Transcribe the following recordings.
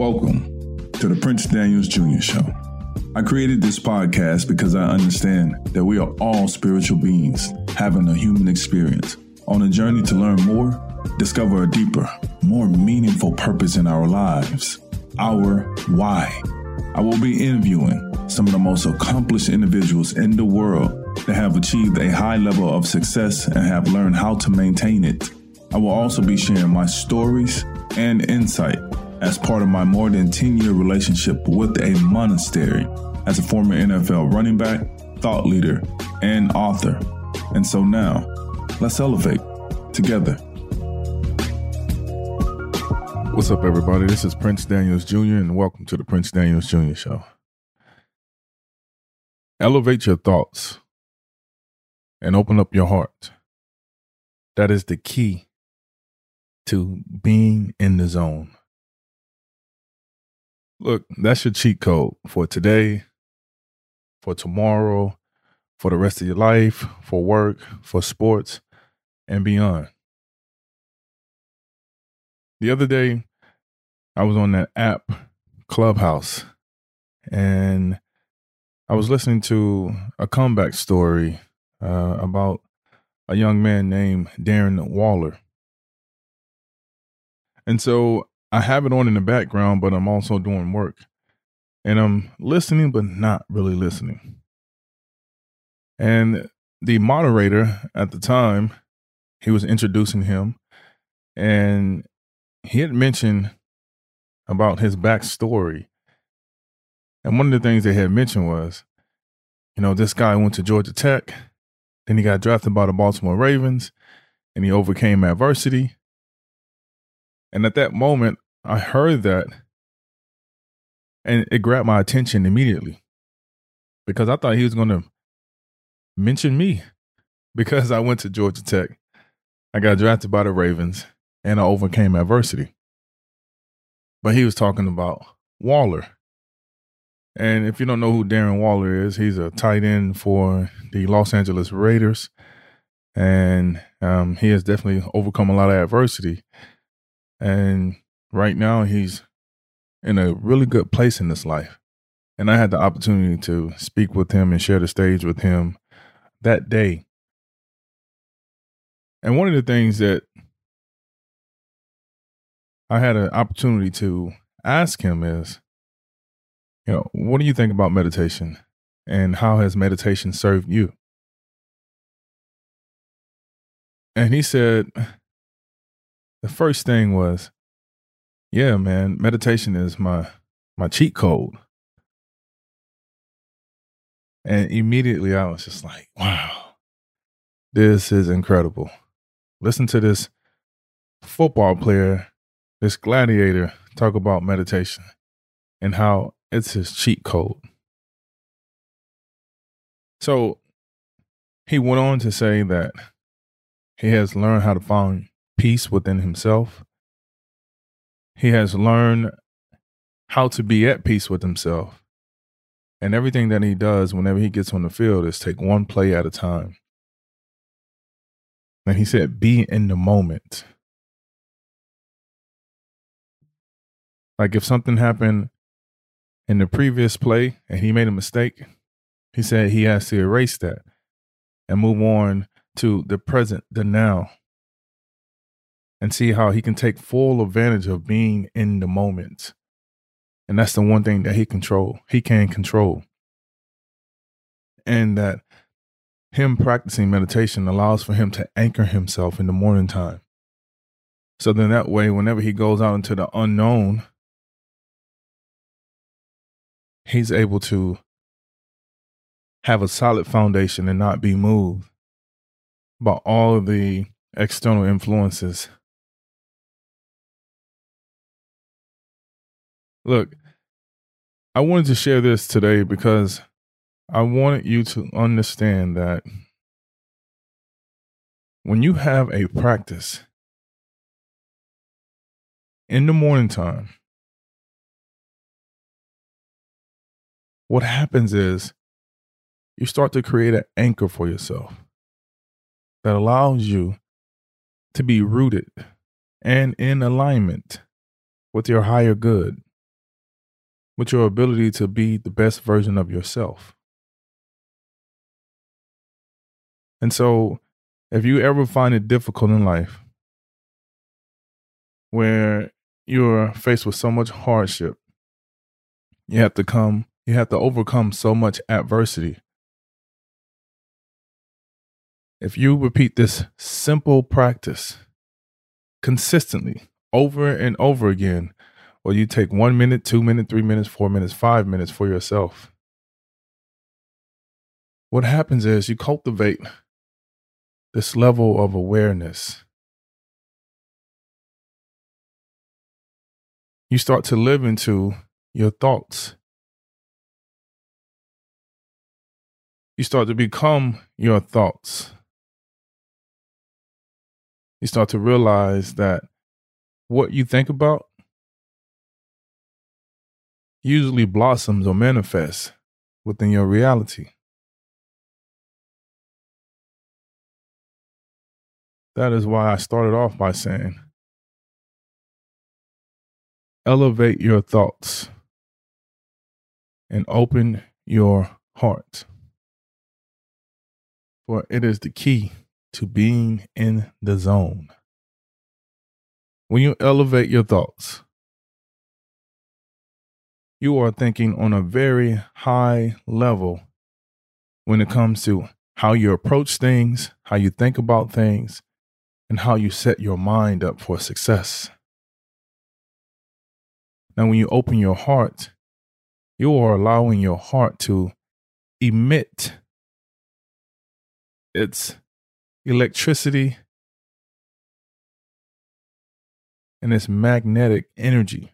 Welcome to the Prince Daniels Jr. Show. I created this podcast because I understand that we are all spiritual beings having a human experience on a journey to learn more, discover a deeper, more meaningful purpose in our lives. Our why. I will be interviewing some of the most accomplished individuals in the world that have achieved a high level of success and have learned how to maintain it. I will also be sharing my stories and insight as part of my more than 10 year relationship with a monastery as a former NFL running back, thought leader, and author. And so now, let's elevate together. What's up, everybody? This is Prince Daniels Jr., and welcome to the Prince Daniels Jr. Show. Elevate your thoughts and open up your heart. That is the key to being in the zone. Look, that's your cheat code for today, for tomorrow, for the rest of your life, for work, for sports, and beyond. The other day, I was on that app, Clubhouse, and I was listening to a comeback story uh, about a young man named Darren Waller. And so I have it on in the background, but I'm also doing work. And I'm listening, but not really listening. And the moderator at the time, he was introducing him, and he had mentioned about his backstory. And one of the things they had mentioned was, you know, this guy went to Georgia Tech, then he got drafted by the Baltimore Ravens, and he overcame adversity. And at that moment, I heard that and it grabbed my attention immediately because I thought he was going to mention me because I went to Georgia Tech. I got drafted by the Ravens and I overcame adversity. But he was talking about Waller. And if you don't know who Darren Waller is, he's a tight end for the Los Angeles Raiders. And um, he has definitely overcome a lot of adversity. And right now, he's in a really good place in his life. And I had the opportunity to speak with him and share the stage with him that day. And one of the things that I had an opportunity to ask him is, you know, what do you think about meditation and how has meditation served you? And he said, the first thing was, yeah, man, meditation is my my cheat code. And immediately I was just like, wow, this is incredible. Listen to this football player, this gladiator talk about meditation and how it's his cheat code. So he went on to say that he has learned how to find peace within himself. He has learned how to be at peace with himself. And everything that he does whenever he gets on the field is take one play at a time. And he said, be in the moment. Like if something happened in the previous play and he made a mistake, he said he has to erase that and move on to the present, the now and see how he can take full advantage of being in the moment. And that's the one thing that he control. He can control. And that him practicing meditation allows for him to anchor himself in the morning time. So then that way, whenever he goes out into the unknown, he's able to have a solid foundation and not be moved by all the external influences Look, I wanted to share this today because I wanted you to understand that when you have a practice in the morning time, what happens is you start to create an anchor for yourself that allows you to be rooted and in alignment with your higher good with your ability to be the best version of yourself. And so, if you ever find it difficult in life where you're faced with so much hardship, you have to come, you have to overcome so much adversity. If you repeat this simple practice consistently over and over again, or you take one minute, two minutes, three minutes, four minutes, five minutes for yourself, what happens is you cultivate this level of awareness. You start to live into your thoughts. You start to become your thoughts. You start to realize that what you think about usually blossoms or manifests within your reality. That is why I started off by saying elevate your thoughts and open your heart. For it is the key to being in the zone. When you elevate your thoughts, you are thinking on a very high level when it comes to how you approach things, how you think about things, and how you set your mind up for success. Now, when you open your heart, you are allowing your heart to emit its electricity and its magnetic energy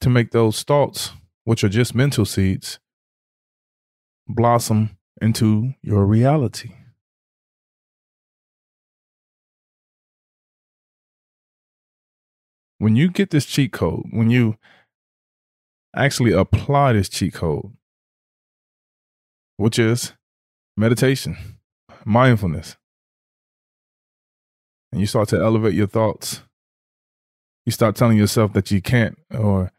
to make those thoughts, which are just mental seeds, blossom into your reality. when you get this cheat code, when you actually apply this cheat code, which is meditation, mindfulness, and you start to elevate your thoughts, you start telling yourself that you can't or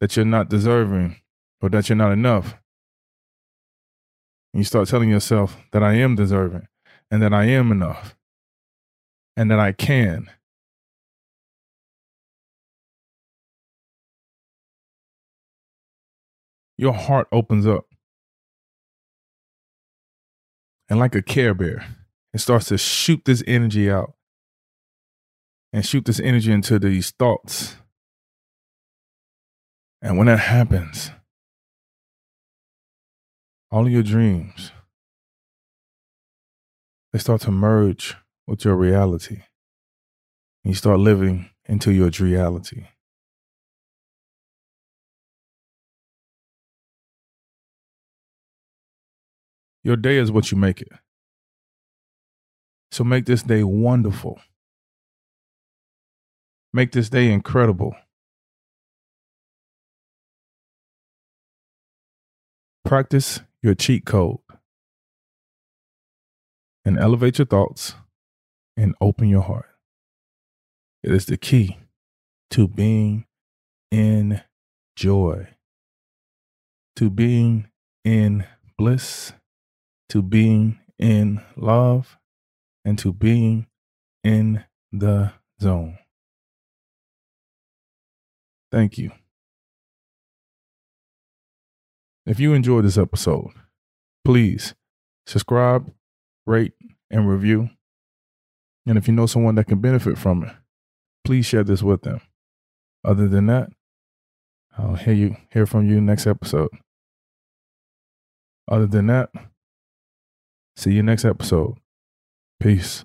that you're not deserving or that you're not enough. And you start telling yourself that I am deserving and that I am enough and that I can your heart opens up. And like a care bear, it starts to shoot this energy out and shoot this energy into these thoughts. And when that happens, all of your dreams, they start to merge with your reality. And you start living into your reality. Your day is what you make it. So make this day wonderful. Make this day incredible. Practice your cheat code and elevate your thoughts and open your heart. It is the key to being in joy, to being in bliss to being in love and to being in the zone. Thank you. If you enjoyed this episode, please subscribe, rate, and review. And if you know someone that can benefit from it, please share this with them. Other than that, I'll hear you hear from you next episode. Other than that, See you next episode. Peace.